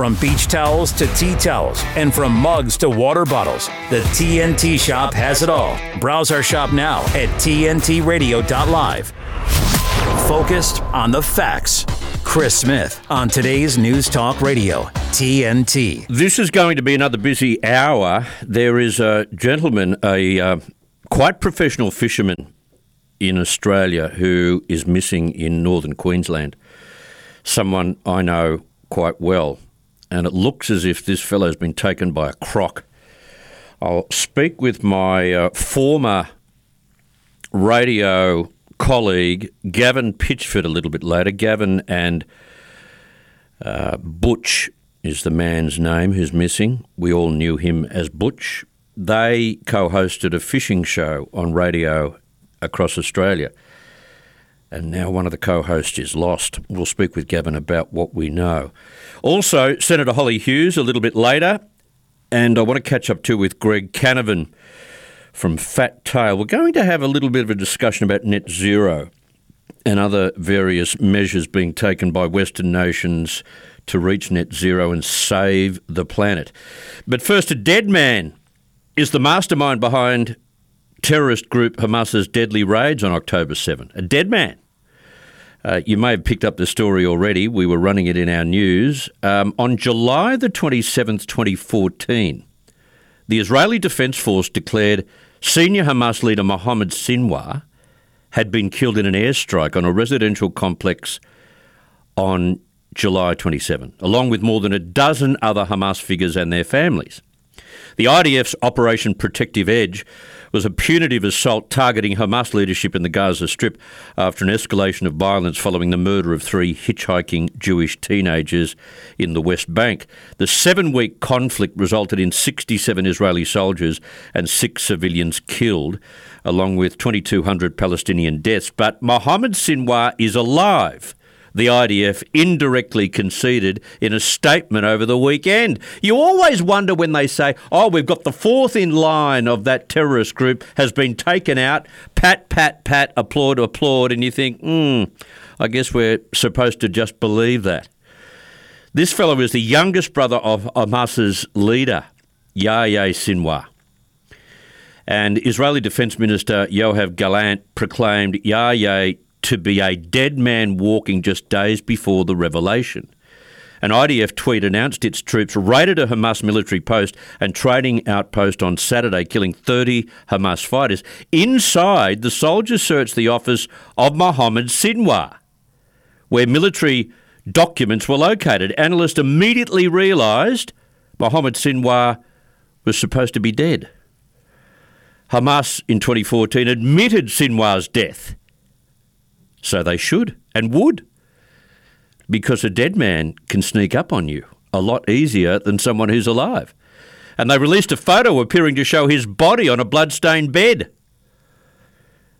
From beach towels to tea towels, and from mugs to water bottles, the TNT shop has it all. Browse our shop now at TNTRadio.live. Focused on the facts. Chris Smith on today's News Talk Radio, TNT. This is going to be another busy hour. There is a gentleman, a uh, quite professional fisherman in Australia who is missing in northern Queensland. Someone I know quite well. And it looks as if this fellow's been taken by a croc. I'll speak with my uh, former radio colleague, Gavin Pitchford, a little bit later. Gavin and uh, Butch is the man's name who's missing. We all knew him as Butch. They co hosted a fishing show on radio across Australia. And now one of the co hosts is lost. We'll speak with Gavin about what we know. Also, Senator Hollie Hughes a little bit later. And I want to catch up too with Greg Canavan from Fat Tail. We're going to have a little bit of a discussion about net zero and other various measures being taken by Western nations to reach net zero and save the planet. But first, a dead man is the mastermind behind terrorist group Hamas's deadly raids on October 7. A dead man. Uh, you may have picked up the story already. We were running it in our news. Um, on July the 27th, 2014, the Israeli Defense Force declared senior Hamas leader Mohammed Sinwar had been killed in an airstrike on a residential complex on July 27, along with more than a dozen other Hamas figures and their families. The IDF's Operation Protective Edge was a punitive assault targeting Hamas leadership in the Gaza Strip after an escalation of violence following the murder of three hitchhiking Jewish teenagers in the West Bank. The seven week conflict resulted in 67 Israeli soldiers and six civilians killed, along with 2,200 Palestinian deaths. But Mohammed Sinwar is alive the IDF indirectly conceded in a statement over the weekend. You always wonder when they say, oh, we've got the fourth in line of that terrorist group has been taken out, pat, pat, pat, applaud, applaud, and you think, hmm, I guess we're supposed to just believe that. This fellow is the youngest brother of Hamas's leader, Yahya Sinwar. And Israeli Defense Minister Yoav Gallant proclaimed Yahya to be a dead man walking just days before the revelation. An IDF tweet announced its troops raided a Hamas military post and training outpost on Saturday, killing 30 Hamas fighters. Inside, the soldiers searched the office of Mohammed Sinwar, where military documents were located. Analysts immediately realised Mohammed Sinwar was supposed to be dead. Hamas in 2014 admitted Sinwar's death so they should and would. Because a dead man can sneak up on you a lot easier than someone who's alive. And they released a photo appearing to show his body on a blood-stained bed.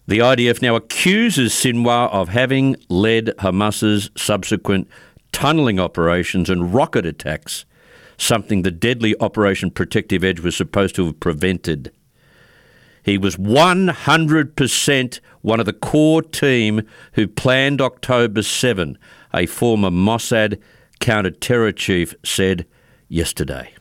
The IDF now accuses Sinwar of having led Hamas's subsequent tunnelling operations and rocket attacks, something the deadly Operation Protective Edge was supposed to have prevented. He was 100% one of the core team who planned October 7, a former Mossad counter-terror chief said yesterday.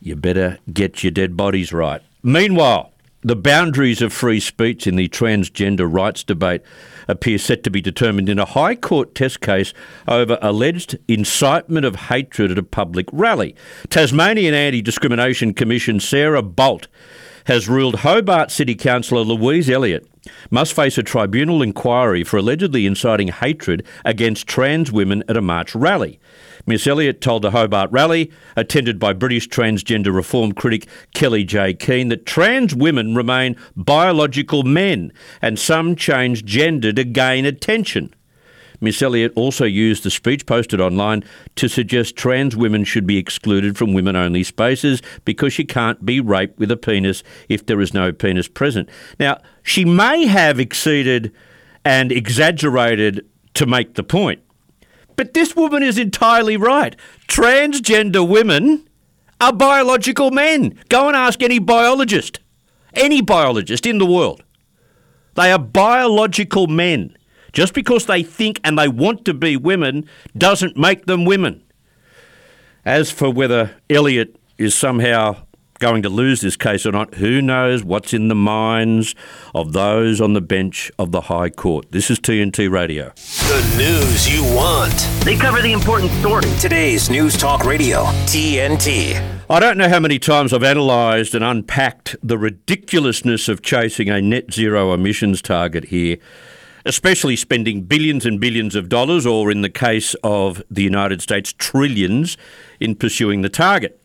You better get your dead bodies right. Meanwhile, the boundaries of free speech in the transgender rights debate appear set to be determined in a High Court test case over alleged incitement of hatred at a public rally. Tasmanian Anti Discrimination Commission Sarah Bolt has ruled Hobart City Councillor Louise Elliott must face a tribunal inquiry for allegedly inciting hatred against trans women at a March rally. Miss Elliott told the Hobart rally, attended by British transgender reform critic Kellie-Jay Keen, that trans women remain biological men and some change gender to gain attention. Miss Elliott also used the speech posted online to suggest trans women should be excluded from women only spaces because you can't be raped with a penis if there is no penis present. Now, she may have exceeded and exaggerated to make the point, but this woman is entirely right. Transgender women are biological men. Go and ask any biologist, any biologist in the world. They are biological men. Just because they think and they want to be women doesn't make them women. As for whether Elliott is somehow going to lose this case or not, who knows what's in the minds of those on the bench of the High Court. This is TNT Radio. The news you want. They cover the important stories. Today's News Talk Radio, TNT. I don't know how many times I've analysed and unpacked the ridiculousness of chasing a net zero emissions target here, especially spending billions and billions of dollars, or in the case of the United States, trillions, in pursuing the target.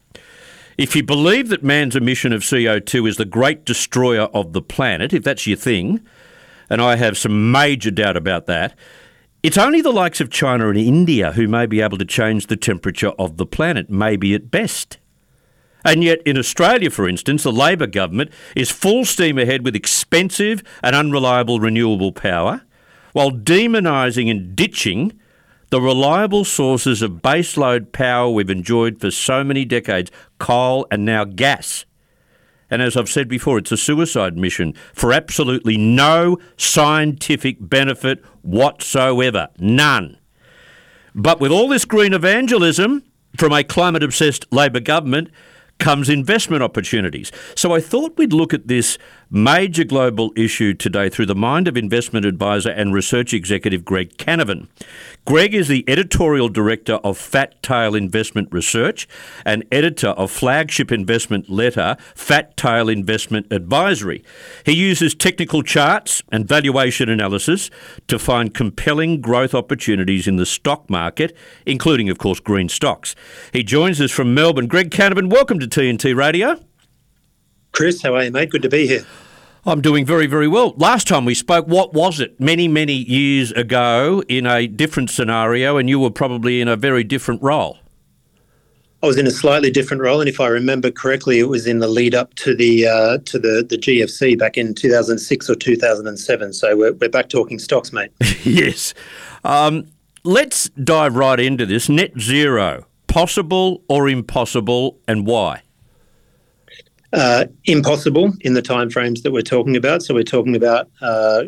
If you believe that man's emission of CO2 is the great destroyer of the planet, if that's your thing, and I have some major doubt about that, it's only the likes of China and India who may be able to change the temperature of the planet, maybe at best. And yet, in Australia, for instance, the Labor government is full steam ahead with expensive and unreliable renewable power, while demonising and ditching the reliable sources of baseload power we've enjoyed for so many decades coal and now gas. And as I've said before, it's a suicide mission for absolutely no scientific benefit whatsoever. None. But with all this green evangelism from a climate obsessed Labor government, comes investment opportunities. So I thought we'd look at this major global issue today through the mind of investment advisor and research executive Greg Canavan. Greg is the editorial director of Fat Tail Investment Research and editor of flagship investment letter Fat Tail Investment Advisory. He uses technical charts and valuation analysis to find compelling growth opportunities in the stock market, including, of course, green stocks. He joins us from Melbourne. Greg Canavan, welcome to TNT Radio. Chris, how are you, mate? Good to be here. I'm doing very, very well. Last time we spoke, what was it? Many, many years ago in a different scenario, and you were probably in a very different role. I was in a slightly different role, and if I remember correctly, it was in the lead up to the uh, to the, the GFC back in 2006 or 2007. So we're, we're back talking stocks, mate. yes. Um, let's dive right into this. Net zero, possible or impossible, and why? Uh, impossible in the timeframes that we're talking about. So we're talking about uh,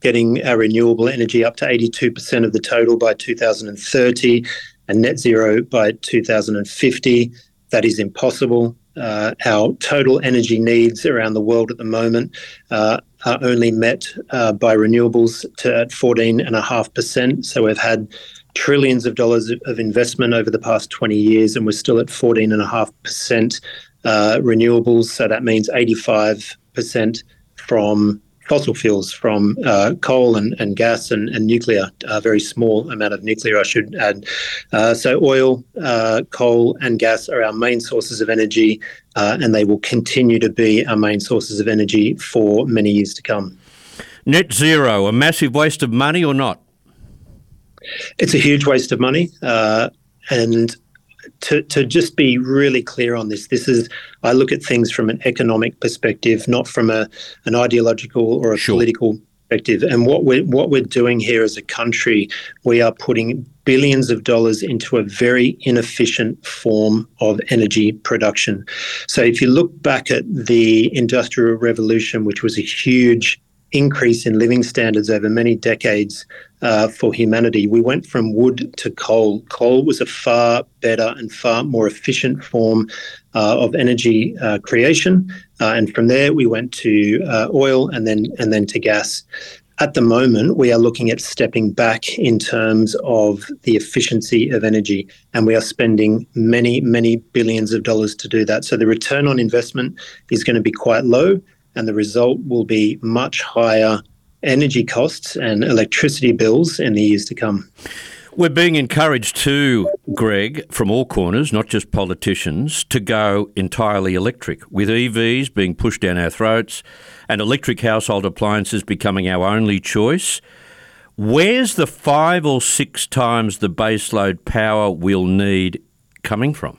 getting our renewable energy up to 82% of the total by 2030 and net zero by 2050. That is impossible. Uh, our total energy needs around the world at the moment uh, are only met uh, by renewables to at 14.5%. So we've had trillions of dollars of investment over the past 20 years, and we're still at 14.5% uh, renewables. So that means 85% from fossil fuels, from uh, coal and, and gas and, and nuclear, a very small amount of nuclear, I should add. Uh, so oil, uh, coal, and gas are our main sources of energy, uh, and they will continue to be our main sources of energy for many years to come. Net zero, a massive waste of money or not? It's a huge waste of money. Uh, and to, to just be really clear on this, this is I look at things from an economic perspective, not from a an ideological or a sure. political perspective. And what we're what we're doing here as a country, we are putting billions of dollars into a very inefficient form of energy production. So if you look back at the Industrial Revolution, which was a huge increase in living standards over many decades uh, for humanity. We went from wood to coal. Coal was a far better and far more efficient form uh, of energy uh, creation, uh, and from there we went to uh, oil and then and then to gas. At the moment, we are looking at stepping back in terms of the efficiency of energy, and we are spending many, many billions of dollars to do that. So the return on investment is going to be quite low and the result will be much higher energy costs and electricity bills in the years to come. We're being encouraged too, Greg, from all corners, not just politicians, to go entirely electric, with EVs being pushed down our throats and electric household appliances becoming our only choice. Where's the five or six times the baseload power we'll need coming from?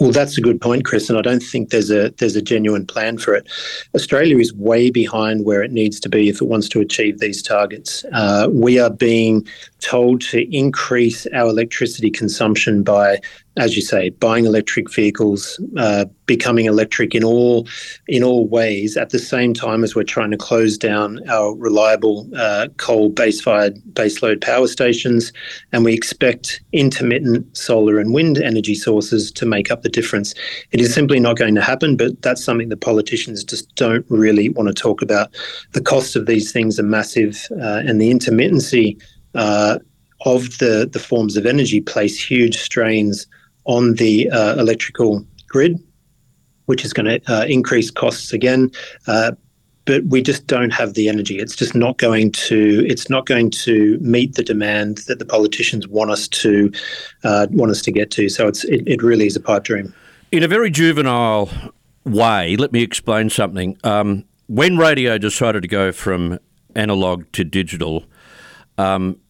Well, that's a good point, Chris, and I don't think there's a there's a genuine plan for it. Australia is way behind where it needs to be if it wants to achieve these targets. Uh, we are being told to increase our electricity consumption by, as you say, buying electric vehicles, uh, becoming electric in all in all ways, at the same time as we're trying to close down our reliable uh, coal base-fired baseload power stations, and we expect intermittent solar and wind energy sources to make up the difference. It is simply not going to happen, but that's something that politicians just don't really want to talk about. The cost of these things are massive, uh, and the intermittency uh, of the, the forms of energy place huge strains on the uh, electrical grid, which is going to uh, increase costs again. Uh, but we just don't have the energy. It's just not going to. It's not going to meet the demand that the politicians want us to uh, want us to get to. So it's it, it really is a pipe dream. In a very juvenile way, let me explain something. Um, when radio decided to go from analog to digital, um,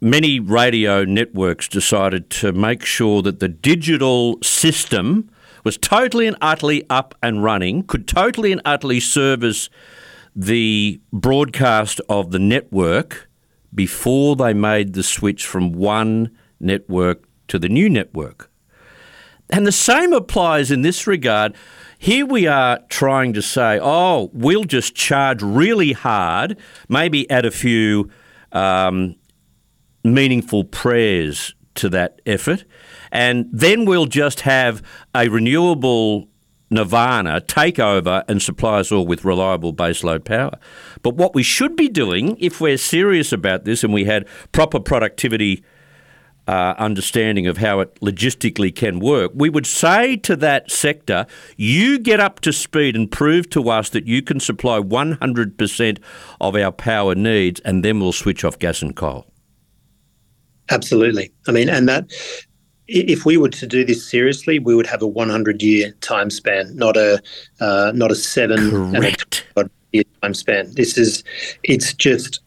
many radio networks decided to make sure that the digital system was totally and utterly up and running, could totally and utterly service the broadcast of the network before they made the switch from one network to the new network. And the same applies in this regard. Here we are trying to say, oh, we'll just charge really hard, maybe add a few um, meaningful prayers to that effort, and then we'll just have a renewable nirvana take over and supply us all with reliable baseload power. But what we should be doing, if we're serious about this and we had proper productivity uh, understanding of how it logistically can work, we would say to that sector, you get up to speed and prove to us that you can supply 100% of our power needs, and then we'll switch off gas and coal. Absolutely. I mean, and that if we were to do this seriously, we would have a 100 year time span, not a uh, not a seven Correct. year time span. This is it's just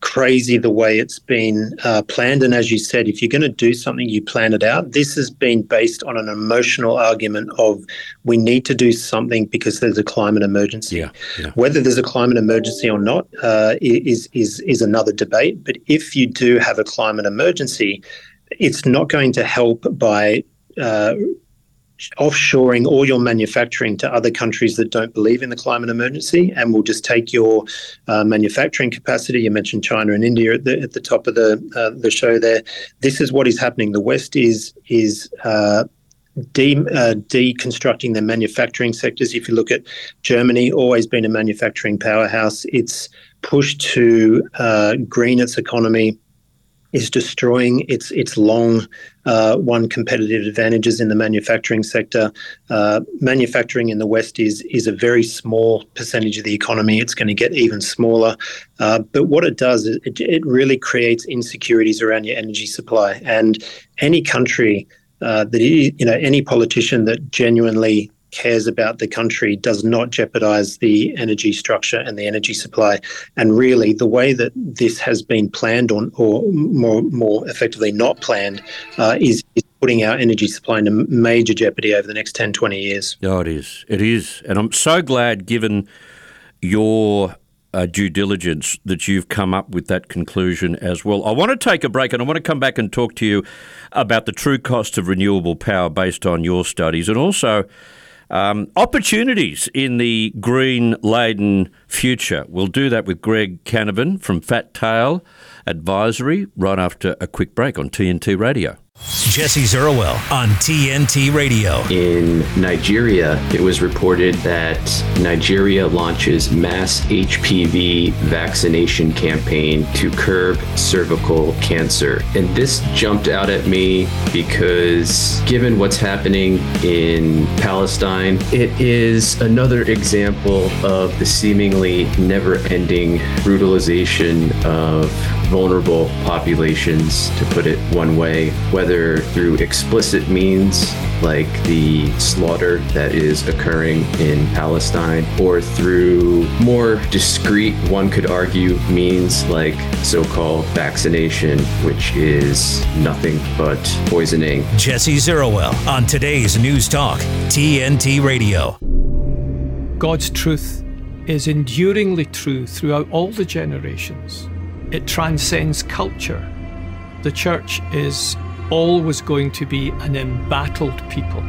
crazy the way it's been uh, planned. And as you said, if you're going to do something, you plan it out. This has been based on an emotional argument of we need to do something because there's a climate emergency. Yeah, yeah. Whether there's a climate emergency or not uh, is is is another debate. But if you do have a climate emergency, it's not going to help by uh, offshoring all your manufacturing to other countries that don't believe in the climate emergency and will just take your uh, manufacturing capacity. You mentioned China and India at the, at the top of the uh, the show there. This is what is happening. The West is is uh, de, uh, deconstructing their manufacturing sectors. If you look at Germany, always been a manufacturing powerhouse. It's pushed to uh, green its economy is destroying its its long uh, won competitive advantages in the manufacturing sector. Uh, manufacturing in the West is is a very small percentage of the economy. It's going to get even smaller. Uh, but what it does, it, it really creates insecurities around your energy supply. And any country uh, that you know any politician that genuinely cares about the country does not jeopardize the energy structure and the energy supply. And really, the way that this has been planned, or, or more, more effectively not planned, uh, is, is putting our energy supply into major jeopardy over the next 10, 20 years. Oh, it is. It is. And I'm so glad, given your uh, due diligence, that you've come up with that conclusion as well. I want to take a break and I want to come back and talk to you about the true cost of renewable power based on your studies and also um, opportunities in the green laden future. We'll do that with Greg Canavan from Fat Tail Advisory right after a quick break on TNT Radio. Jesse Zerwell on TNT Radio. In Nigeria, it was reported that Nigeria launches mass HPV vaccination campaign to curb cervical cancer. And this jumped out at me because given what's happening in Palestine, it is another example of the seemingly never-ending brutalization of vulnerable populations, to put it one way, whether through explicit means like the slaughter that is occurring in Palestine, or through more discreet, one could argue, means like so called vaccination, which is nothing but poisoning. Jesse Zerowell on today's News Talk, TNT Radio. God's truth is enduringly true throughout all the generations. It transcends culture, the church is always going to be an embattled people.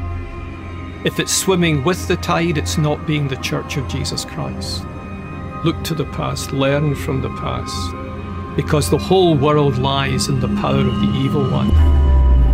If it's swimming with the tide, it's not being the church of Jesus Christ. Look to the past, learn from the past, because the whole world lies in the power of the evil one.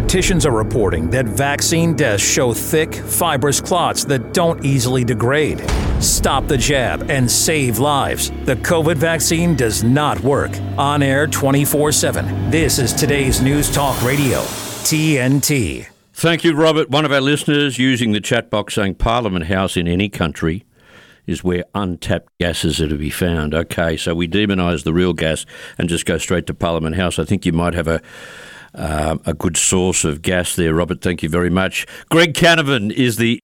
Morticians are reporting that vaccine deaths show thick, fibrous clots that don't easily degrade. Stop the jab and save lives. The COVID vaccine does not work. On air 24 7. This is today's News Talk Radio, TNT. Thank you, Robert. One of our listeners using the chat box saying Parliament House in any country is where untapped gases are to be found. Okay, so we demonise the real gas and just go straight to Parliament House. I think you might have a um, a good source of gas there, Robert. Thank you very much. Greg Canavan is the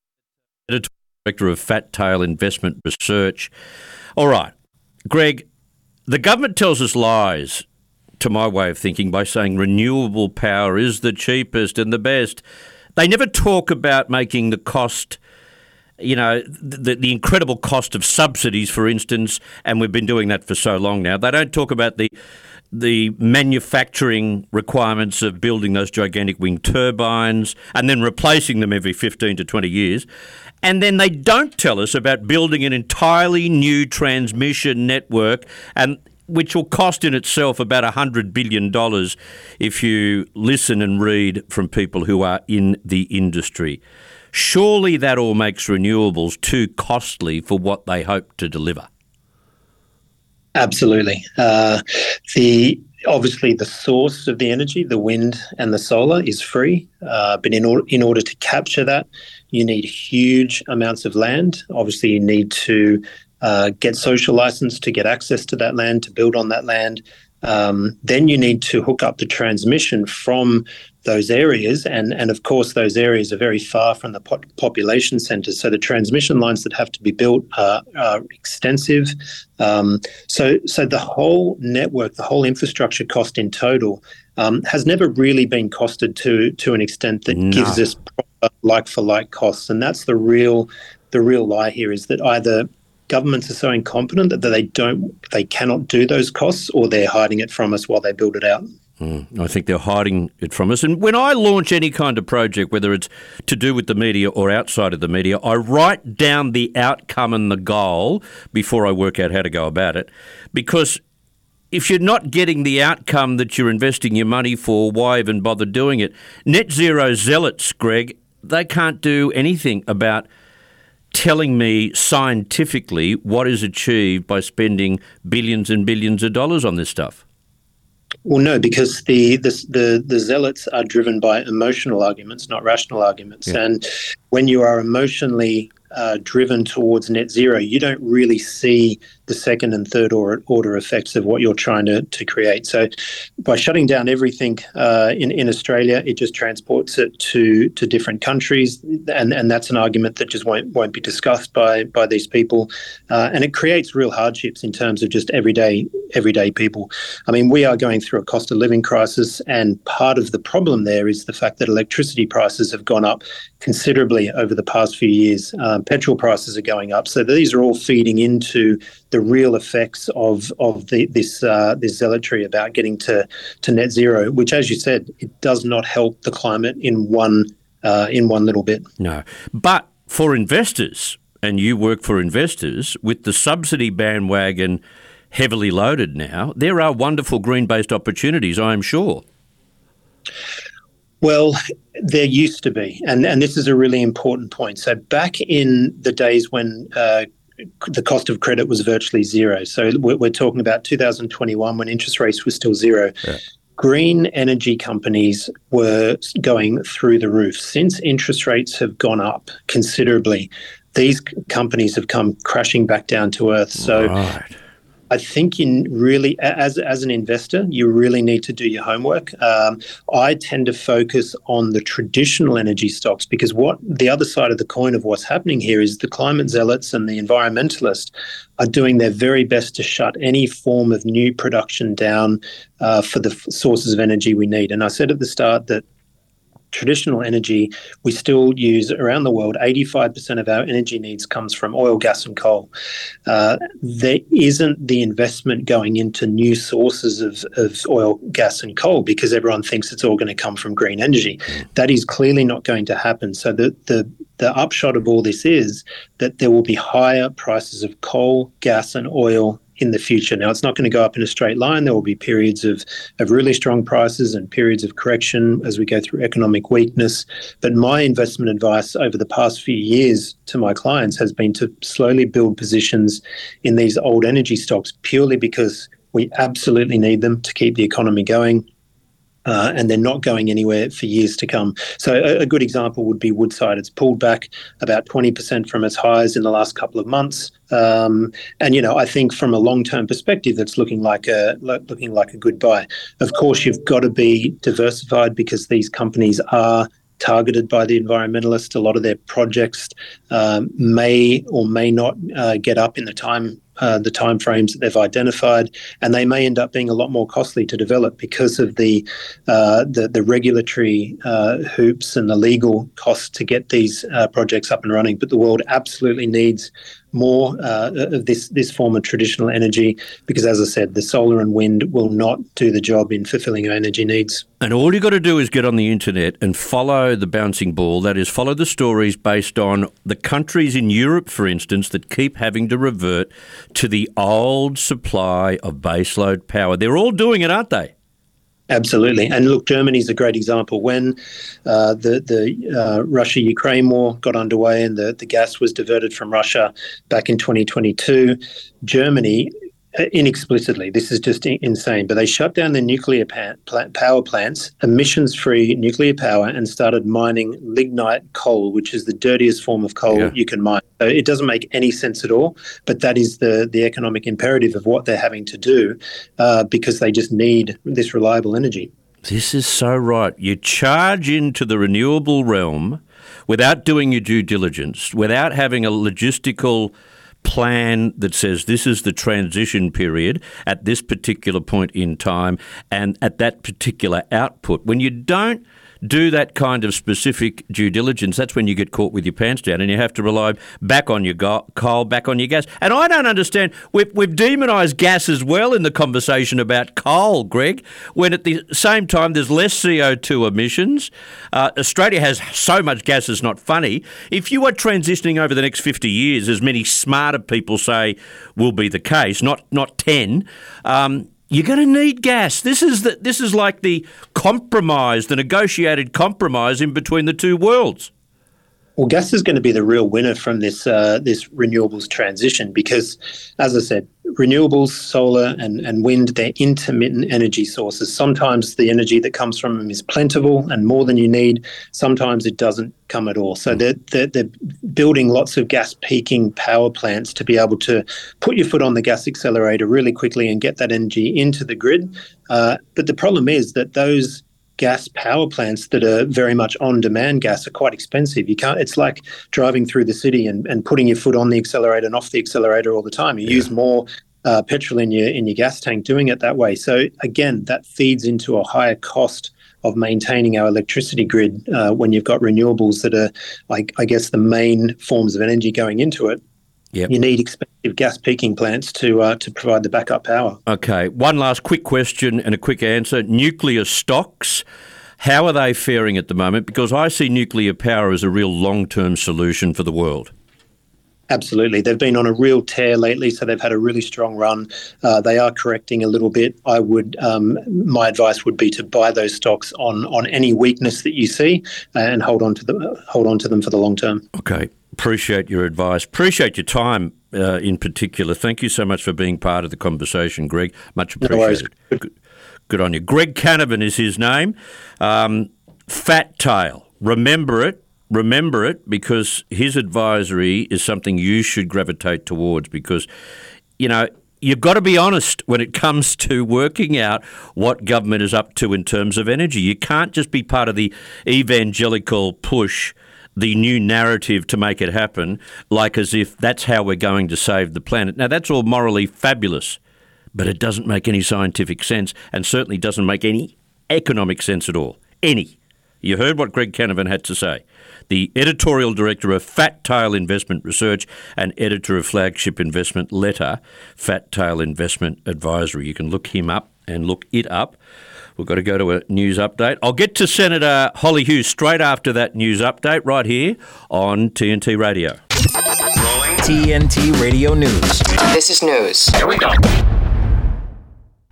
editor director of Fat Tail Investment Research. All right, Greg, the government tells us lies, to my way of thinking, by saying renewable power is the cheapest and the best. They never talk about making the cost you know, the, the incredible cost of subsidies, for instance, and we've been doing that for so long now. They don't talk about the the manufacturing requirements of building those gigantic wind turbines and then replacing them every 15 to 20 years. And then they don't tell us about building an entirely new transmission network and which will cost in itself about $100 billion if you listen and read from people who are in the industry. Surely that all makes renewables too costly for what they hope to deliver. Absolutely. Uh, the obviously the source of the energy, the wind and the solar, is free. Uh, but in order in order to capture that, you need huge amounts of land. Obviously, you need to uh, get social license to get access to that land, to build on that land. Um, then you need to hook up the transmission from those areas, and and of course those areas are very far from the po- population centres. So the transmission lines that have to be built are, are extensive. Um, so so the whole network, the whole infrastructure cost in total um, has never really been costed to to an extent that no. gives us like for like costs, and that's the real the real lie here is that either governments are so incompetent that they don't they cannot do those costs or they're hiding it from us while they build it out. Mm, I think they're hiding it from us. And when I launch any kind of project, whether it's to do with the media or outside of the media, I write down the outcome and the goal before I work out how to go about it. Because if you're not getting the outcome that you're investing your money for, why even bother doing it? Net zero zealots, Greg, they can't do anything about telling me scientifically what is achieved by spending billions and billions of dollars on this stuff. Well, no, because the, the the the zealots are driven by emotional arguments, not rational arguments. Yeah. And when you are emotionally uh, driven towards net zero, you don't really see the second and third order, order effects of what you're trying to, to create. So, by shutting down everything uh, in in Australia, it just transports it to to different countries, and and that's an argument that just won't won't be discussed by by these people, uh, and it creates real hardships in terms of just everyday everyday people. I mean, we are going through a cost of living crisis, and part of the problem there is the fact that electricity prices have gone up considerably over the past few years. Um, petrol prices are going up, so these are all feeding into the real effects of of the, this uh, this zealotry about getting to to net zero, which, as you said, it does not help the climate in one uh, in one little bit. No, but for investors, and you work for investors with the subsidy bandwagon heavily loaded now, there are wonderful green based opportunities, I am sure. Well, there used to be, and and this is a really important point. So back in the days when uh, the cost of credit was virtually zero, so we're, we're, talking about 2021 when interest rates were still zero. Yeah. Green energy companies were going through the roof. Since interest rates have gone up considerably, these companies have come crashing back down to earth. So. Right. I think in really, as as an investor, you really need to do your homework. Um, I tend to focus on the traditional energy stocks because what the other side of the coin of what's happening here is the climate zealots and the environmentalists are doing their very best to shut any form of new production down uh, for the f- sources of energy we need. And I said at the start that traditional energy, we still use around the world, 85% of our energy needs comes from oil, gas, and coal. Uh, there isn't the investment going into new sources of, of oil, gas, and coal because everyone thinks it's all going to come from green energy. That is clearly not going to happen. So the, the the upshot of all this is that there will be higher prices of coal, gas, and oil in the future. Now, it's not going to go up in a straight line. There will be periods of, of really strong prices and periods of correction as we go through economic weakness. But my investment advice over the past few years to my clients has been to slowly build positions in these old energy stocks purely because we absolutely need them to keep the economy going uh, and they're not going anywhere for years to come. So a, a, good example would be Woodside. It's pulled back about 20% from its highs in the last couple of months, um, and you know I think from a long-term perspective, that's looking like a looking like a good buy. Of course, you've got to be diversified because these companies are targeted by the environmentalists. A lot of their projects um, may or may not uh, get up in the time uh, the timeframes that they've identified, and they may end up being a lot more costly to develop because of the uh, the, the, regulatory uh, hoops and the legal costs to get these uh, projects up and running. But the world absolutely needs more uh, of this this form of traditional energy because, as I said, the solar and wind will not do the job in fulfilling our energy needs. And all you've got to do is get on the internet and follow the bouncing ball. That is, follow the stories based on the countries in Europe, for instance, that keep having to revert to the old supply of baseload power. They're all doing it, aren't they? Absolutely, and look, Germany is a great example. When uh, the the uh, Russia Ukraine war got underway and the, the gas was diverted from Russia back in 2022, Germany inexplicitly, this is just insane, but they shut down their nuclear power plants, emissions free nuclear power, and started mining lignite coal, which is the dirtiest form of coal yeah. you can mine. So it doesn't make any sense at all, but that is the, the economic imperative of what they're having to do uh, because they just need this reliable energy. This is so right. You charge into the renewable realm without doing your due diligence, without having a logistical plan that says this is the transition period at this particular point in time and at that particular output. When you don't do that kind of specific due diligence, that's when you get caught with your pants down and you have to rely back on your go- coal, back on your gas. And I don't understand, we've, we've demonised gas as well in the conversation about coal, Greg, when at the same time there's less CO2 emissions. Uh, Australia has so much gas, it's not funny. If you are transitioning over the next 50 years, as many smarter people say will be the case, not, not 10, um, You're going to need gas. This is the, this is like the compromise, the negotiated compromise in between the two worlds. Well, gas is going to be the real winner from this uh, this renewables transition because, as I said, renewables, solar and, and wind, they're intermittent energy sources. Sometimes the energy that comes from them is plentiful and more than you need. Sometimes it doesn't come at all. So they're, they're, they're building lots of gas peaking power plants to be able to put your foot on the gas accelerator really quickly and get that energy into the grid. Uh, but the problem is that those gas power plants that are very much on demand gas are quite expensive. You can't it's like driving through the city and, and putting your foot on the accelerator and off the accelerator all the time. You yeah. use more uh, petrol in your in your gas tank doing it that way. So again, that feeds into a higher cost of maintaining our electricity grid uh, when you've got renewables that are, like I guess, the main forms of energy going into it. Yep. You need expensive gas peaking plants to uh, to provide the backup power. Okay, one last quick question and a quick answer. Nuclear stocks, how are they faring at the moment? Because I see nuclear power as a real long term solution for the world. Absolutely. They've been on a real tear lately, so they've had a really strong run. Uh, they are correcting a little bit. I would, um, my advice would be to buy those stocks on on any weakness that you see and hold on to them, hold on to them for the long term. Okay. Appreciate your advice. Appreciate your time uh, in particular. Thank you so much for being part of the conversation, Greg. Much appreciated. No good, good, on you. Greg Canavan is his name. Um, Fat Tail. Remember it. Remember it because his advisory is something you should gravitate towards because, you know, you've got to be honest when it comes to working out what government is up to in terms of energy. You can't just be part of the evangelical push the new narrative to make it happen, like as if that's how we're going to save the planet. Now, that's all morally fabulous, but it doesn't make any scientific sense and certainly doesn't make any economic sense at all. Any. You heard what Greg Canavan had to say. The editorial director of Fat Tail Investment Research and editor of flagship investment letter, Fat Tail Investment Advisory. You can look him up and look it up. We've got to go to a news update. I'll get to Senator Hollie Hughes straight after that news update right here on TNT Radio. TNT Radio News. This is news. Here we go.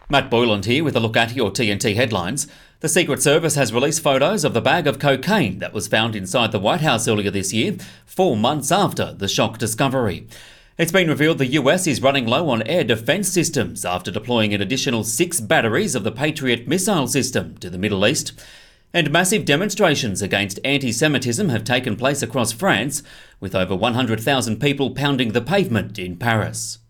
Matt Boyland here with a look at your TNT headlines. The Secret Service has released photos of the bag of cocaine that was found inside the White House earlier this year, four months after the shock discovery. It's been revealed the US is running low on air defense systems after deploying an additional six batteries of the Patriot missile system to the Middle East. And massive demonstrations against anti Semitism have taken place across France, with over 100,000 people pounding the pavement in Paris.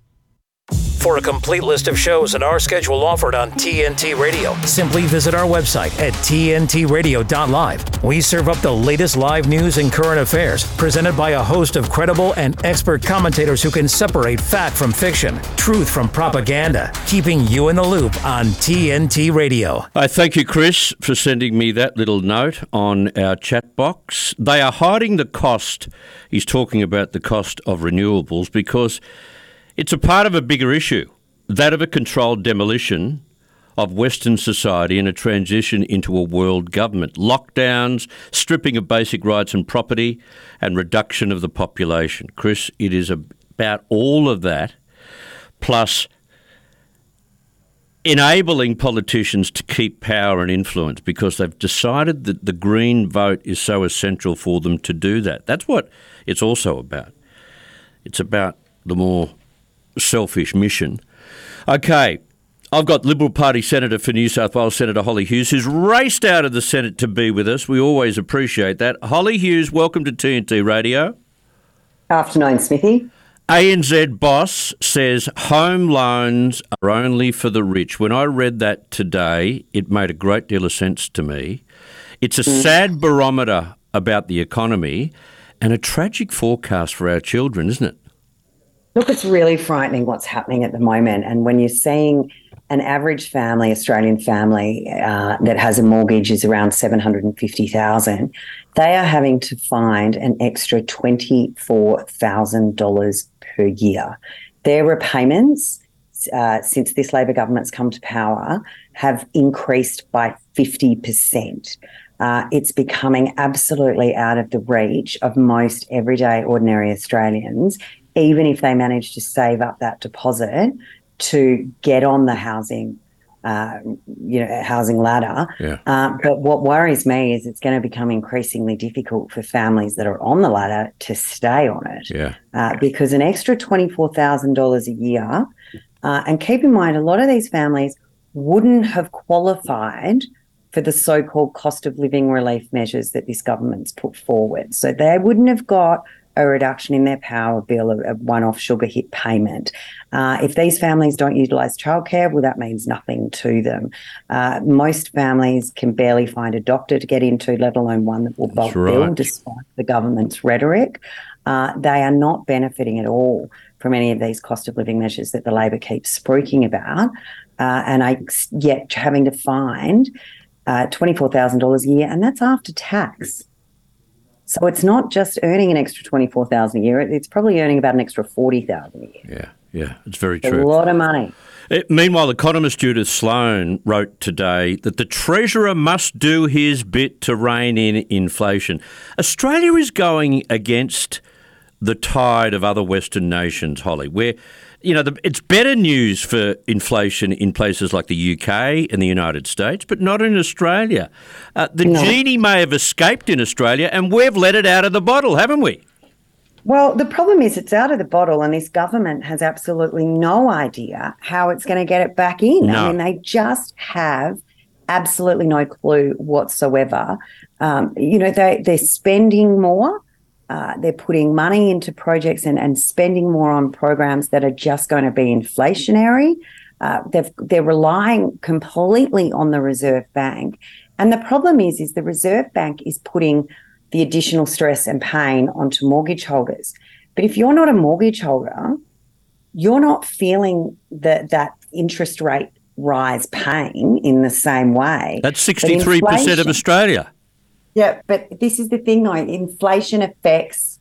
For a complete list of shows and our schedule offered on TNT Radio, simply visit our website at tntradio.live. We serve up the latest live news and current affairs, presented by a host of credible and expert commentators who can separate fact from fiction, truth from propaganda, keeping you in the loop on TNT Radio. I thank you, Chris, for sending me that little note on our chat box. They are hiding the cost. He's talking about the cost of renewables because it's a part of a bigger issue, that of a controlled demolition of Western society and a transition into a world government. Lockdowns, stripping of basic rights and property, and reduction of the population. Chris, it is about all of that, plus enabling politicians to keep power and influence because they've decided that the green vote is so essential for them to do that. That's what it's also about. It's about the more selfish mission. Okay, I've got Liberal Party Senator for New South Wales, Senator Hollie Hughes, who's raced out of the Senate to be with us. We always appreciate that. Hollie Hughes, welcome to TNT Radio. Afternoon, Smithy. ANZ boss says home loans are only for the rich. When I read that today, it made a great deal of sense to me. It's a mm. sad barometer about the economy and a tragic forecast for our children, isn't it? Look, it's really frightening what's happening at the moment. And when you're seeing an average family, Australian family uh, that has a mortgage is around 750,000, they are having to find an extra $24,000 per year. Their repayments uh, since this Labor government's come to power have increased by 50%. Uh, it's becoming absolutely out of the reach of most everyday ordinary Australians even if they manage to save up that deposit to get on the housing uh, you know, housing ladder. Yeah. Uh, but what worries me is it's going to become increasingly difficult for families that are on the ladder to stay on it. Yeah. Uh, because an extra $24,000 a year, uh, and keep in mind, a lot of these families wouldn't have qualified for the so called cost of living relief measures that this government's put forward. So they wouldn't have got a reduction in their power bill, a, a one off sugar hit payment. Uh, if these families don't utilise childcare, well, that means nothing to them. Uh, most families can barely find a doctor to get into, let alone one that will bulk right. bill, despite the government's rhetoric. Uh, they are not benefiting at all from any of these cost of living measures that the Labor keeps spruiking about. Uh, and I yet having to find uh, $24,000 a year, and that's after tax. So it's not just earning an extra 24,000 a year, it's probably earning about an extra 40,000 a year. Yeah, yeah, it's very A true. A lot of money. Uh, meanwhile, economist Judith Sloan wrote today that the Treasurer must do his bit to rein in inflation. Australia is going against the tide of other Western nations, Hollie, where you know the, it's better news for inflation in places like the UK and the United States, but not in Australia. Uh, the No. genie may have escaped in Australia, and we've let it out of the bottle, haven't we? Well, the problem is it's out of the bottle, and this government has absolutely no idea how it's going to get it back in. No. I mean, they just have absolutely no clue whatsoever. Um, you know, they, they're spending more. Uh, they're putting money into projects and, and spending more on programs that are just going to be inflationary. Uh, they've, they're relying completely on the Reserve Bank. And the problem is, is the Reserve Bank is putting the additional stress and pain onto mortgage holders. But if you're not a mortgage holder, you're not feeling that that interest rate rise pain in the same way. That's 63% of Australia. Yeah, but this is the thing though, inflation affects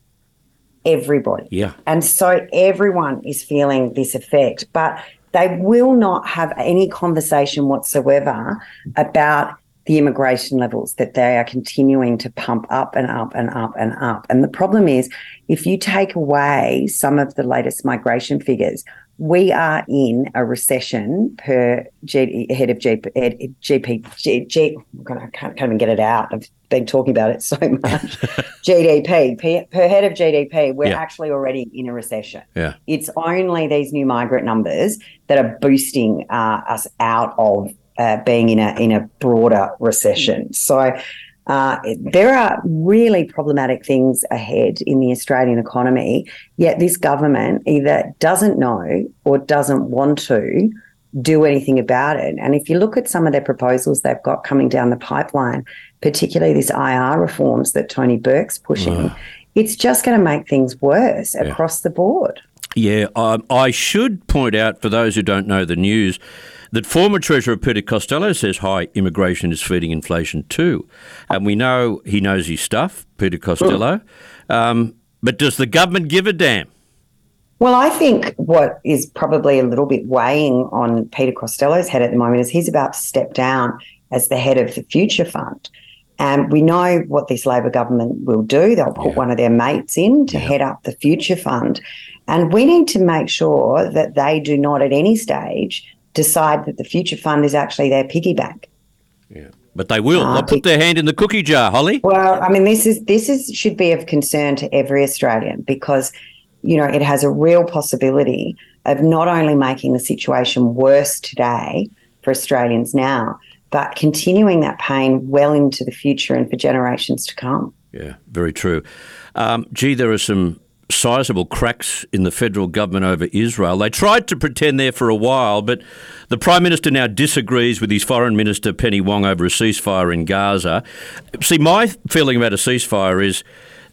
everybody. Yeah. And so everyone is feeling this effect, but they will not have any conversation whatsoever about the immigration levels that they are continuing to pump up and up and up and up. And the problem is, if you take away some of the latest migration figures, we are in a recession per G, head of GP, head- GP, G, G, oh God, I can't, can't even get it out. I've been talking about it so much. GDP, per, per head of GDP, we're Yeah. actually already in a recession. Yeah. It's only these new migrant numbers that are boosting uh, us out of uh, being in a in a broader recession. So uh, there are really problematic things ahead in the Australian economy. Yet this government either doesn't know or doesn't want to do anything about it. And if you look at some of their proposals they've got coming down the pipeline, particularly this IR reforms that Tony Burke's pushing, it's just going to make things worse across the board. Yeah, um, I should point out for those who don't know the news that former Treasurer Peter Costello says high immigration is feeding inflation too. And we know he knows his stuff, Peter Costello. Um, but does the government give a damn? Well, I think what is probably a little bit weighing on Peter Costello's head at the moment is he's about to step down as the head of the Future Fund. And we know what this Labor government will do. They'll put one of their mates in to head up the Future Fund. And we need to make sure that they do not at any stage decide that the Future Fund is actually their piggy bank. Yeah. But they will. Ah, They'll put their hand in the cookie jar, Hollie. Well, I mean, this is this is should be of concern to every Australian because you know it has a real possibility of not only making the situation worse today for Australians now, but continuing that pain well into the future and for generations to come. Yeah, very true. Um, gee, there are some sizable cracks in the federal government over Israel. They tried to pretend there for a while, but the Prime Minister now disagrees with his Foreign Minister Penny Wong over a ceasefire in Gaza. See, my feeling about a ceasefire is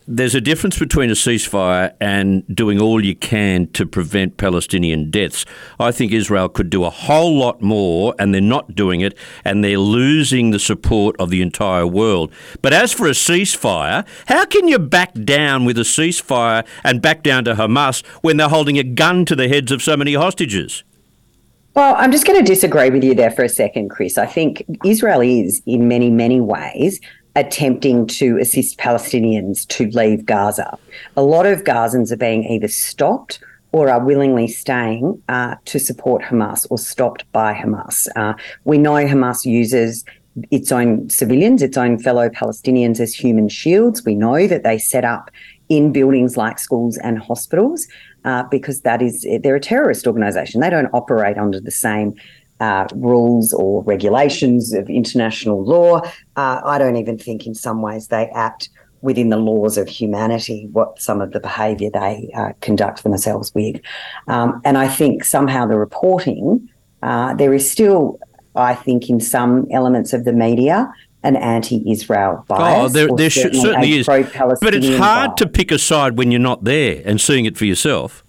there's a difference between a ceasefire and doing all you can to prevent Palestinian deaths. I think Israel could do a whole lot more, and they're not doing it, and they're losing the support of the entire world. But as for a ceasefire, how can you back down with a ceasefire and back down to Hamas when they're holding a gun to the heads of so many hostages? Well, I'm just going to disagree with you there for a second, Chris. I think Israel is, in many, many ways, attempting to assist Palestinians to leave Gaza. A lot of Gazans are being either stopped or are willingly staying uh, to support Hamas or stopped by Hamas. Uh, we know Hamas uses its own civilians, its own fellow Palestinians as human shields. We know that they set up in buildings like schools and hospitals uh, because that is they're a terrorist organisation. They don't operate under the same uh, rules or regulations of international law. Uh, I don't even think, in some ways, they act within the laws of humanity. What some of the behaviour they uh, conduct themselves with, um, and I think somehow the reporting uh, there is still, I think, in some elements of the media. An anti-Israel bias. Oh, there, there certainly certainly is. But it's hard bias. to pick a side when you're not there and seeing it for yourself.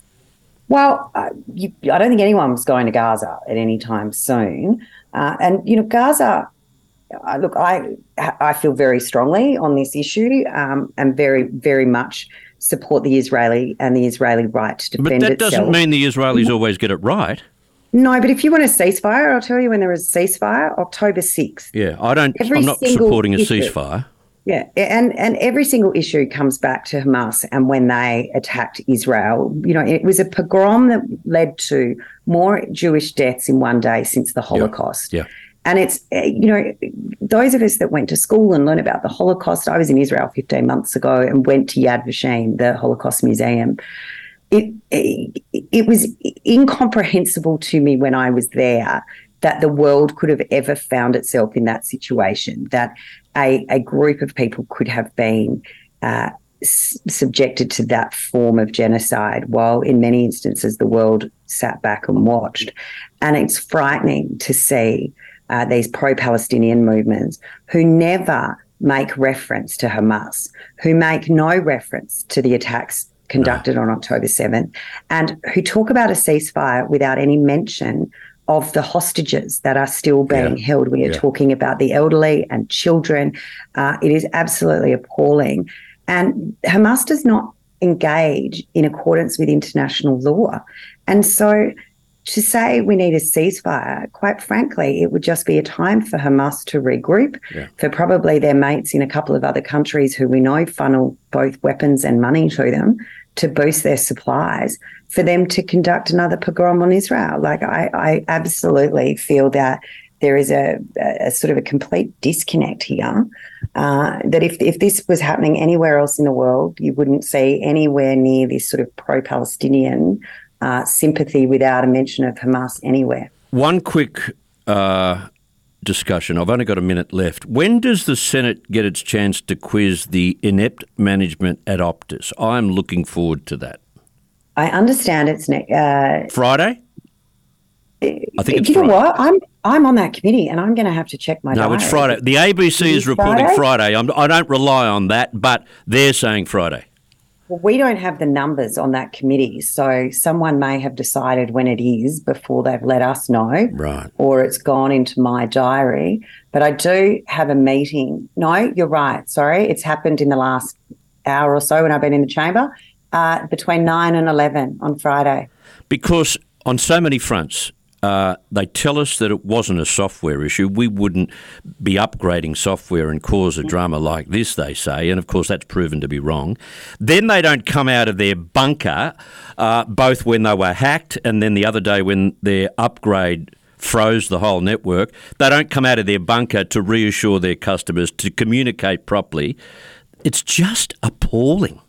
Well, uh, you, I don't think anyone's going to Gaza at any time soon. Uh, and you know, Gaza. Uh, look, I I feel very strongly on this issue, um, and very very much support the Israeli and the Israeli right to defend itself. But that itself. doesn't mean the Israelis always get it right. no, but if you want a ceasefire, I'll tell you when there is a ceasefire, October sixth. Yeah, I don't. Every I'm not supporting a ceasefire. Yeah, and and every single issue comes back to Hamas and when they attacked Israel. You know, it was a pogrom that led to more Jewish deaths in one day since the Holocaust. Yeah. And it's, uh, you know, those of us that went to school and learned about the Holocaust, I was in Israel 15 months ago and went to Yad Vashem, the Holocaust Museum. It, it, it was incomprehensible to me when I was there that the world could have ever found itself in that situation, that a, a group of people could have been uh, s- subjected to that form of genocide, while in many instances the world sat back and watched. And it's frightening to see uh, these pro Palestinian movements who never make reference to Hamas, who make no reference to the attacks conducted on October 7th, and who talk about a ceasefire without any mention of the hostages that are still being Yeah. held. We are Yeah. talking about the elderly and children. Uh, it is absolutely appalling. And Hamas does not engage in accordance with international law. And so to say we need a ceasefire, quite frankly, it would just be a time for Hamas to regroup, Yeah. for probably their mates in a couple of other countries who we know funnel both weapons and money to them to boost their supplies, for them to conduct another pogrom on Israel. Like, I, I absolutely feel that there is a, a sort of a complete disconnect here. Uh, that if, if this was happening anywhere else in the world, you wouldn't see anywhere near this sort of pro Palestinian uh, sympathy without a mention of Hamas anywhere. One quick uh, discussion. I've only got a minute left. When does the Senate get its chance to quiz the inept management at Optus? I'm looking forward to that. I understand it's ne- uh, Friday? I think it's you know Friday. what? I'm I'm on that committee, and I'm going to have to check my. No, it's diary. Friday. The ABC is Is reporting Friday? Friday. I'm, I don't rely on that, but they're saying Friday. Well, we don't have the numbers on that committee, so someone may have decided when it is before they've let us know, Right. or it's gone into my diary. But I do have a meeting. No, you're right. Sorry, it's happened in the last hour or so when I've been in the chamber. Uh, between nine and eleven on Friday. Because on so many fronts, uh, they tell us that it wasn't a software issue. We wouldn't be upgrading software and cause a drama like this, they say. And of course, that's proven to be wrong. Then they don't come out of their bunker, uh, both when they were hacked and then the other day when their upgrade froze the whole network. They don't come out of their bunker to reassure their customers, to communicate properly. It's just appalling.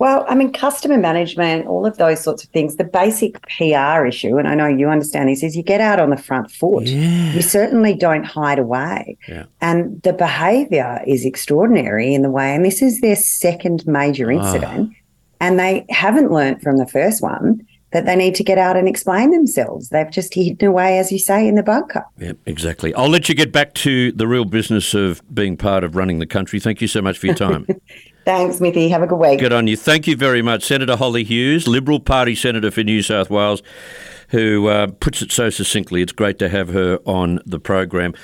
Well, I mean, customer management, all of those sorts of things. The basic PR issue, and I know you understand this, is you get out on the front foot. You certainly don't hide away. Yeah. And the behaviour is extraordinary in the way, and this is their second major Ah. incident, and they haven't learnt from the first one that they need to get out and explain themselves. They've just hidden away, as you say, in the bunker. Yeah, exactly. I'll let you get back to the real business of being part of running the country. Thank you so much for your time. Thanks, Smithy. Have a good week. Good on you. Thank you very much. Senator Hollie Hughes, Liberal Party Senator for New South Wales, who uh, puts it so succinctly. It's great to have her on the program.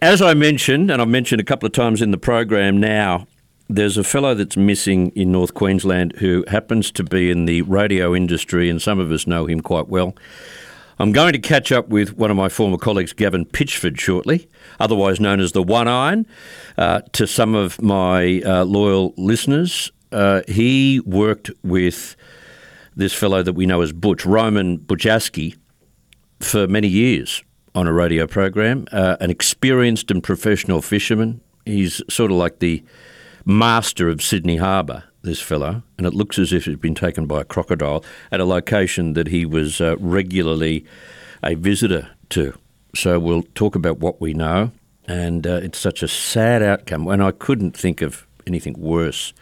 As I mentioned, and I've mentioned a couple of times in the program now, there's a fellow that's missing in North Queensland who happens to be in the radio industry, and some of us know him quite well. I'm going to catch up with one of my former colleagues, Gavin Pitchford, shortly, otherwise known as the One Iron, uh, to some of my uh, loyal listeners. Uh, he worked with this fellow that we know as Butch, Roman Bujaski, for many years on a radio program, uh, an experienced and professional fisherman. He's sort of like the master of Sydney Harbour, this fellow, and it looks as if he's been taken by a crocodile at a location that he was uh, regularly a visitor to. So we'll talk about what we know, and uh, it's such a sad outcome, and I couldn't think of anything worse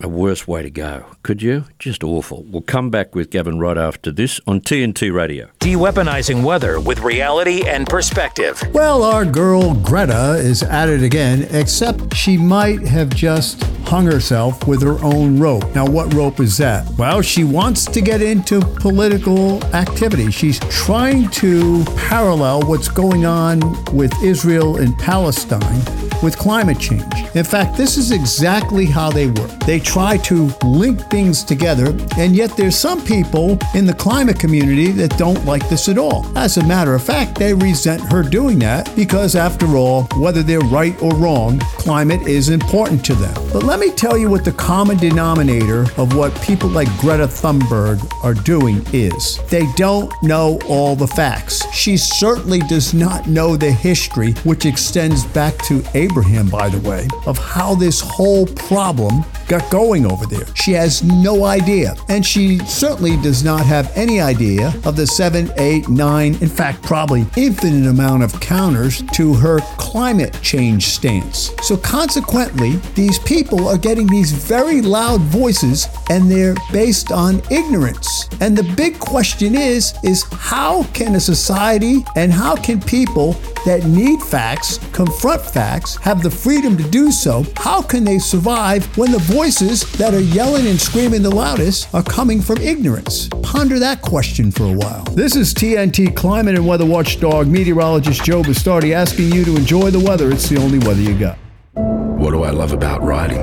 a worse way to go, could you? Just awful. We'll come back with Gavin right after this on TNT Radio. De-weaponizing weather with reality and perspective. Well, our girl Greta is at it again, except she might have just hung herself with her own rope. Now, what rope is that? Well, she wants to get into political activity. She's trying to parallel what's going on with Israel and Palestine with climate change. In fact, this is exactly how they work. They try to link things together, and yet there's some people in the climate community that don't like this at all. As a matter of fact, they resent her doing that because, after all, whether they're right or wrong, climate is important to them. But let me tell you what the common denominator of what people like Greta Thunberg are doing is. They don't know all the facts. She certainly does not know the history, which extends back to Abraham, by the way, of how this whole problem got going over there. She has no idea. And she certainly does not have any idea of the seven, eight, nine, in fact, probably infinite amount of counters to her climate change stance. So consequently, these people are getting these very loud voices and they're based on ignorance. And the big question is, is how can a society and how can people that need facts, confront facts, have the freedom to do so, how can they survive when the voices that are yelling and screaming the loudest are coming from ignorance? Ponder that question for a while. This is TNT climate and weather watchdog meteorologist Joe Bastardi asking you to enjoy the weather. It's the only weather you got. What do I love about riding?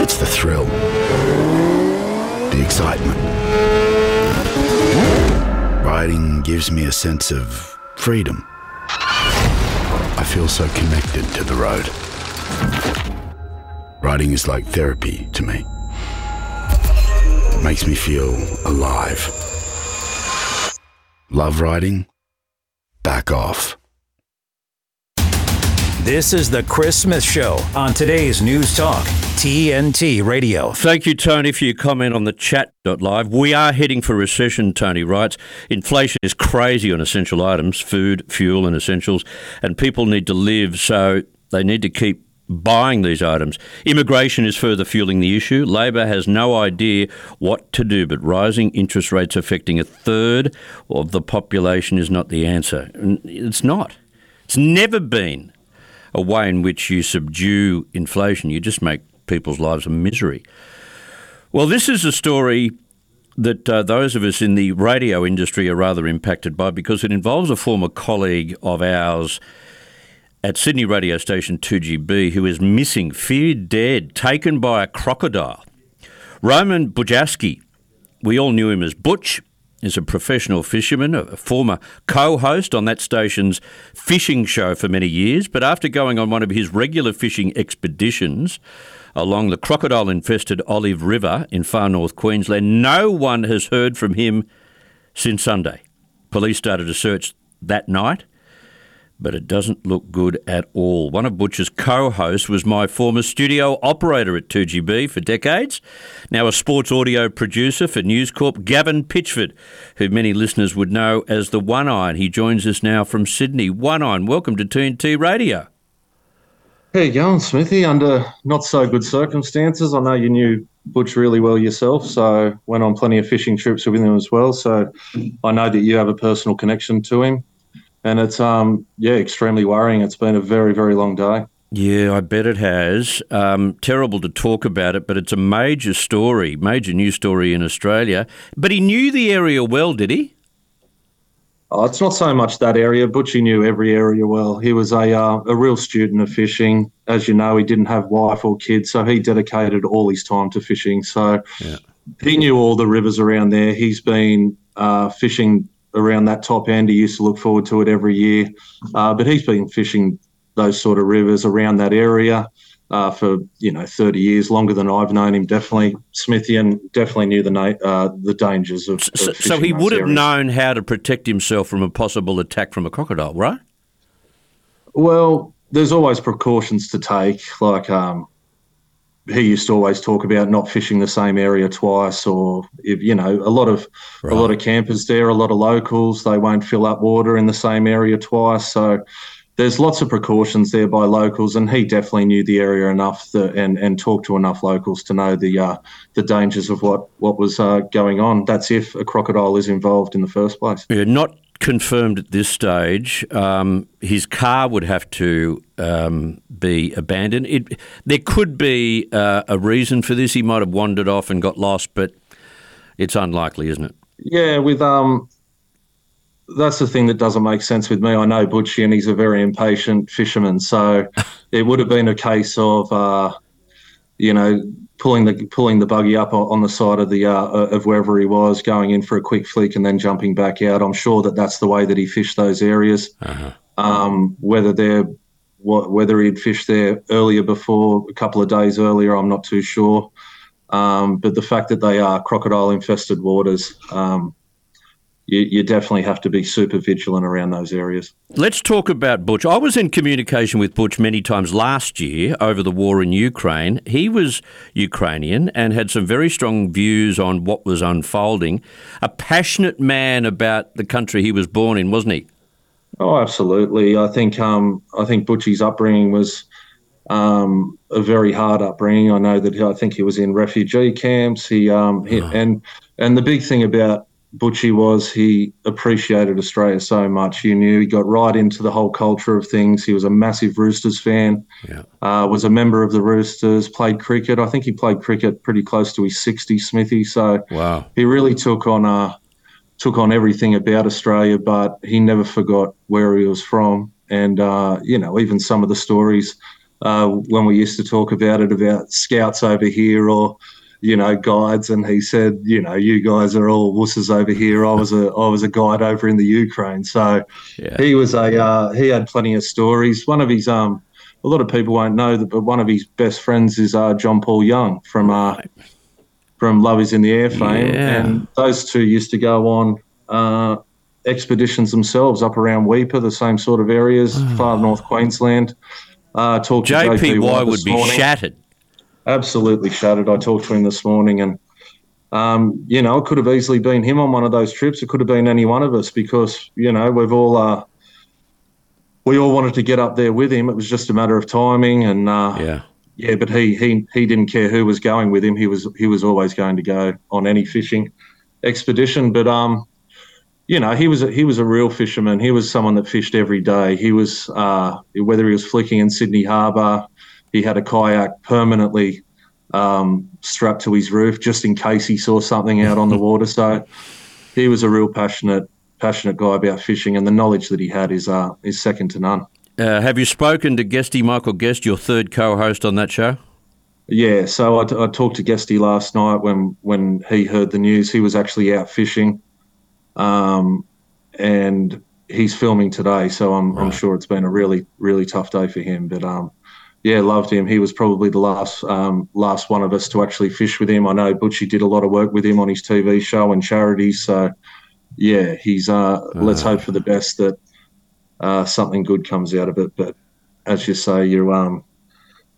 It's the thrill, the excitement. Riding gives me a sense of freedom. I feel so connected to the road. Riding is like therapy to me. It makes me feel alive. Love riding? Back off. This is the Chris Smith Show on today's News Talk, TNT Radio. Thank you, Tony, for your comment on the chat.live. We are heading for recession, Tony writes. Inflation is crazy on essential items, food, fuel, and essentials, and people need to live, so they need to keep buying these items. Immigration is further fueling the issue. Labor has no idea what to do, but rising interest rates affecting a third of the population is not the answer. It's not. It's never been a way in which you subdue inflation. You just make people's lives a misery. Well, this is a story that uh, those of us in the radio industry are rather impacted by because it involves a former colleague of ours at Sydney radio station 2GB who is missing, feared dead, taken by a crocodile. Roman Bujaski, we all knew him as Butch, is a professional fisherman, a former co host on that station's fishing show for many years. But after going on one of his regular fishing expeditions along the crocodile infested Olive River in far north Queensland, no one has heard from him since Sunday. Police started a search that night but it doesn't look good at all. One of Butcher's co hosts was my former studio operator at 2GB for decades, now a sports audio producer for News Corp, Gavin Pitchford, who many listeners would know as the One Eye. He joins us now from Sydney. One Eye, welcome to TNT Radio. How you going, Smithy? Under not so good circumstances. I know you knew Butch really well yourself, so went on plenty of fishing trips with him as well. So I know that you have a personal connection to him and it's um yeah extremely worrying. It's been a very very long day. Yeah, I bet it has. Um, terrible to talk about it, but it's a major story, major news story in Australia. But he knew the area well, did he? Oh, it's not so much that area. Butchie knew every area well. He was a uh, a real student of fishing. As you know, he didn't have wife or kids, so he dedicated all his time to fishing. So yeah. he knew all the rivers around there. He's been uh, fishing around that top end. He used to look forward to it every year. Uh, but he's been fishing those sort of rivers around that area. Uh, for you know 30 years, longer than I've known him. Definitely Smithian definitely knew the na- uh, the dangers of. So, of so he would have areas. known how to protect himself from a possible attack from a crocodile, right? Well, there's always precautions to take. Like um, he used to always talk about not fishing the same area twice, or if you know, a lot of a lot of campers there, a lot of locals, they won't fill up water in the same area twice. So there's lots of precautions there by locals, and he definitely knew the area enough that, and and talked to enough locals to know the uh, the dangers of what what was uh, going on. That's if a crocodile is involved in the first place. Yeah, not confirmed at this stage. Um, his car would have to um, be abandoned. It, there could be uh, a reason for this. He might have wandered off and got lost, but it's unlikely, isn't it? Yeah, with um, that's the thing that doesn't make sense with me. I know Butchie, and he's a very impatient fisherman, so it would have been a case of, uh, you know, pulling the pulling the buggy up on the side of the uh, of wherever he was, going in for a quick flick, and then jumping back out. I'm sure that that's the way that he fished those areas. Um, whether they're what, whether he'd fished there earlier before, a couple of days earlier, I'm not too sure. Um, but the fact that they are crocodile infested waters, um, you, you definitely have to be super vigilant around those areas. Let's talk about Butch. I was in communication with Butch many times last year over the war in Ukraine. He was Ukrainian and had some very strong views on what was unfolding. A passionate man about the country he was born in, wasn't he? Oh, absolutely. I think um, I think Butchie's upbringing was um, a very hard upbringing. I know that he, I think he was in refugee camps. He, um, he and and the big thing about Butchie was he appreciated Australia so much. You knew he got right into the whole culture of things. He was a massive Roosters fan. Yeah. Uh, was a member of the Roosters. Played cricket. I think he played cricket pretty close to his 60, Smithy. So Wow. he really took on uh, took on everything about Australia, but he never forgot where he was from. And uh, you know, even some of the stories uh, when we used to talk about it about scouts over here or you know guides, and he said, you know, you guys are all wusses over here. I was a I was a guide over in the Ukraine, so he was a uh, he had plenty of stories. One of his um. A lot of people won't know that, but one of his best friends is uh, John Paul Young from uh, from Love Is in the Air fame, Yeah. and those two used to go on uh, expeditions themselves up around Weipa, the same sort of areas, far north Queensland. Uh, talked to JPY would be morning. shattered. Absolutely shattered. I talked to him this morning, and um, you know, it could have easily been him on one of those trips. It could have been any one of us because you know we've all uh, we all wanted to get up there with him. It was just a matter of timing, and uh, yeah, yeah. But he he he didn't care who was going with him. He was he was always going to go on any fishing expedition. But um, you know, he was a, he was a real fisherman. He was someone that fished every day. He was uh, whether he was flicking in Sydney Harbour, he had a kayak permanently um, strapped to his roof just in case he saw something out on the water. So he was a real passionate passionate guy about fishing, and the knowledge that he had is uh, is second to none. Uh, have you spoken to Guesty Michael Guest, your third co-host on that show? Yeah, so I, I talked to Guesty last night when when he heard the news. He was actually out fishing, um, and he's filming today. So I'm I'm sure it's been a really really tough day for him. But um, yeah, loved him. He was probably the last um, last one of us to actually fish with him. I know Butchie did a lot of work with him on his TV show and charities. So yeah, he's uh, let's hope for the best that uh, something good comes out of it. But as you say, you're um,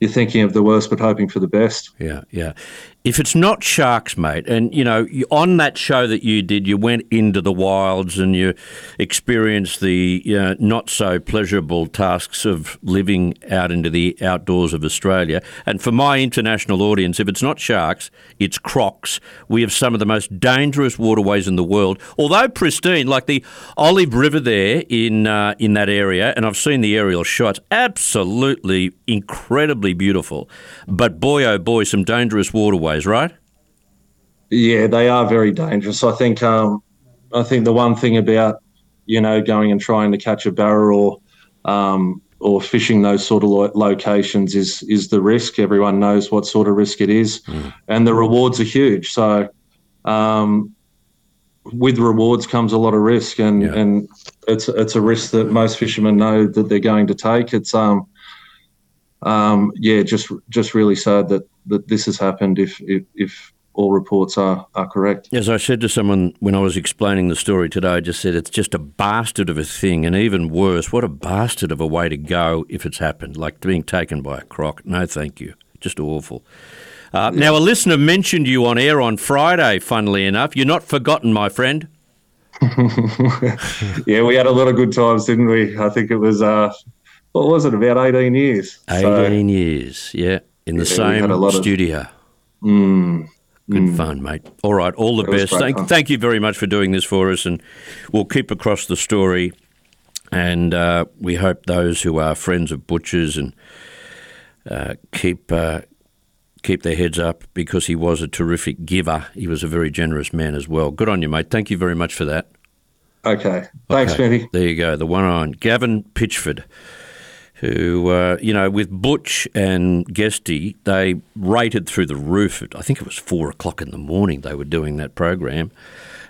you're thinking of the worst, but hoping for the best. Yeah, yeah. If it's not sharks, mate, and you know, on that show that you did, you went into the wilds and you experienced the uh, not so pleasurable tasks of living out into the outdoors of Australia. And for my international audience, if it's not sharks, it's crocs. We have some of the most dangerous waterways in the world, although pristine, like the Olive River there in uh, in that area. And I've seen the aerial shots, absolutely incredibly beautiful. But boy, oh boy, some dangerous waterways, right? Yeah, they are very dangerous. I think um, I think the one thing about you know going and trying to catch a barra or um, or fishing those sort of lo- locations is is the risk. Everyone knows what sort of risk it is, and the rewards are huge. So um, with rewards comes a lot of risk, and and it's it's a risk that most fishermen know that they're going to take. It's um um, yeah, just just really sad that, that this has happened. If if, if all reports are, are correct. As I said to someone when I was explaining the story today, I just said it's just a bastard of a thing, and even worse, what a bastard of a way to go if it's happened, like being taken by a croc. No, thank you. Just awful. Uh, Now, a listener mentioned you on air on Friday, funnily enough. You're not forgotten, my friend. yeah, we had a lot of good times, didn't we? I think it was, uh, what was it, about 18 years? 18 years, yeah, in the Yeah, we had a same lot of- studio. Mm, Good fun, mate. All right, all the It best. Thank, fun. thank you very much for doing this for us, and we'll keep across the story. And uh, we hope those who are friends of butchers and uh, keep uh, keep their heads up because he was a terrific giver. He was a very generous man as well. Good on you, mate. Thank you very much for that. Okay. Thanks, Okay, Matty. There you go. The one on Gavin Pitchford, who, uh, you know, with Butch and Guesty, they rated through the roof. I think it was four o'clock in the morning they were doing that program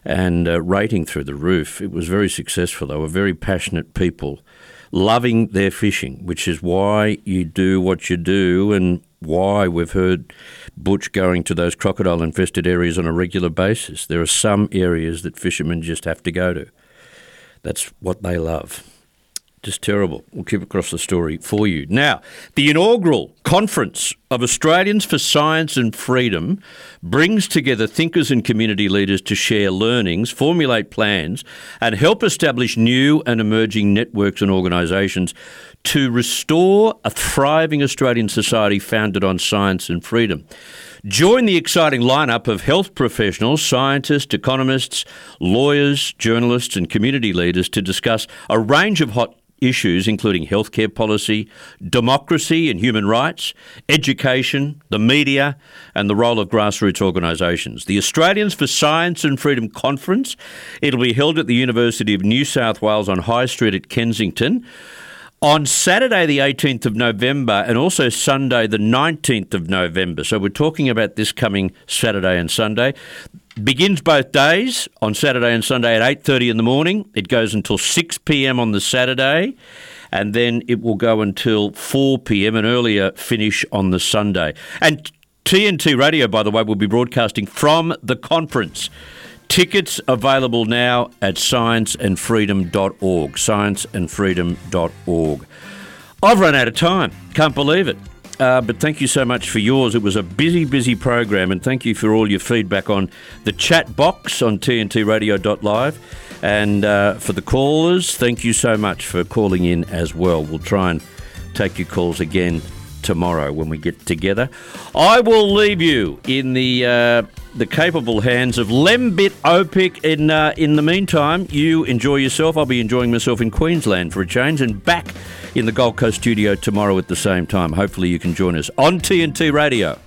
and uh, rating through the roof. It was very successful. They were very passionate people, loving their fishing, which is why you do what you do and why we've heard Butch going to those crocodile infested areas on a regular basis. There are some areas that fishermen just have to go to. That's what they love. Just terrible. We'll keep across the story for you. Now, the inaugural conference of Australians for Science and Freedom brings together thinkers and community leaders to share learnings, formulate plans, and help establish new and emerging networks and organisations to restore a thriving Australian society founded on science and freedom. Join the exciting lineup of health professionals, scientists, economists, lawyers, journalists, and community leaders to discuss a range of hot issues, including healthcare policy, democracy and human rights, education, the media, and the role of grassroots organisations. The Australians for Science and Freedom Conference, it'll be held at the University of New South Wales on High Street at Kensington. On Saturday, the 18th of November, and also Sunday, the 19th of November. So we're talking about this coming Saturday and Sunday. Begins both days on Saturday and Sunday at 8:30 in the morning. It goes until 6 p.m. on the Saturday, and then it will go until 4 p.m. an earlier finish on the Sunday. And TNT Radio, by the way, will be broadcasting from the conference. Tickets available now at scienceandfreedom.org. Scienceandfreedom.org. I've run out of time. Can't believe it. Uh, but thank you so much for yours. It was a busy, busy program, and thank you for all your feedback on the chat box on tntradio.live. And uh, for the callers, thank you so much for calling in as well. We'll try and take your calls again tomorrow when we get together. I will leave you in the uh, the capable hands of Lembit Öpik. In uh, in the meantime, you enjoy yourself. I'll be enjoying myself in Queensland for a change, and back in the Gold Coast studio tomorrow at the same time. Hopefully, you can join us on TNT Radio.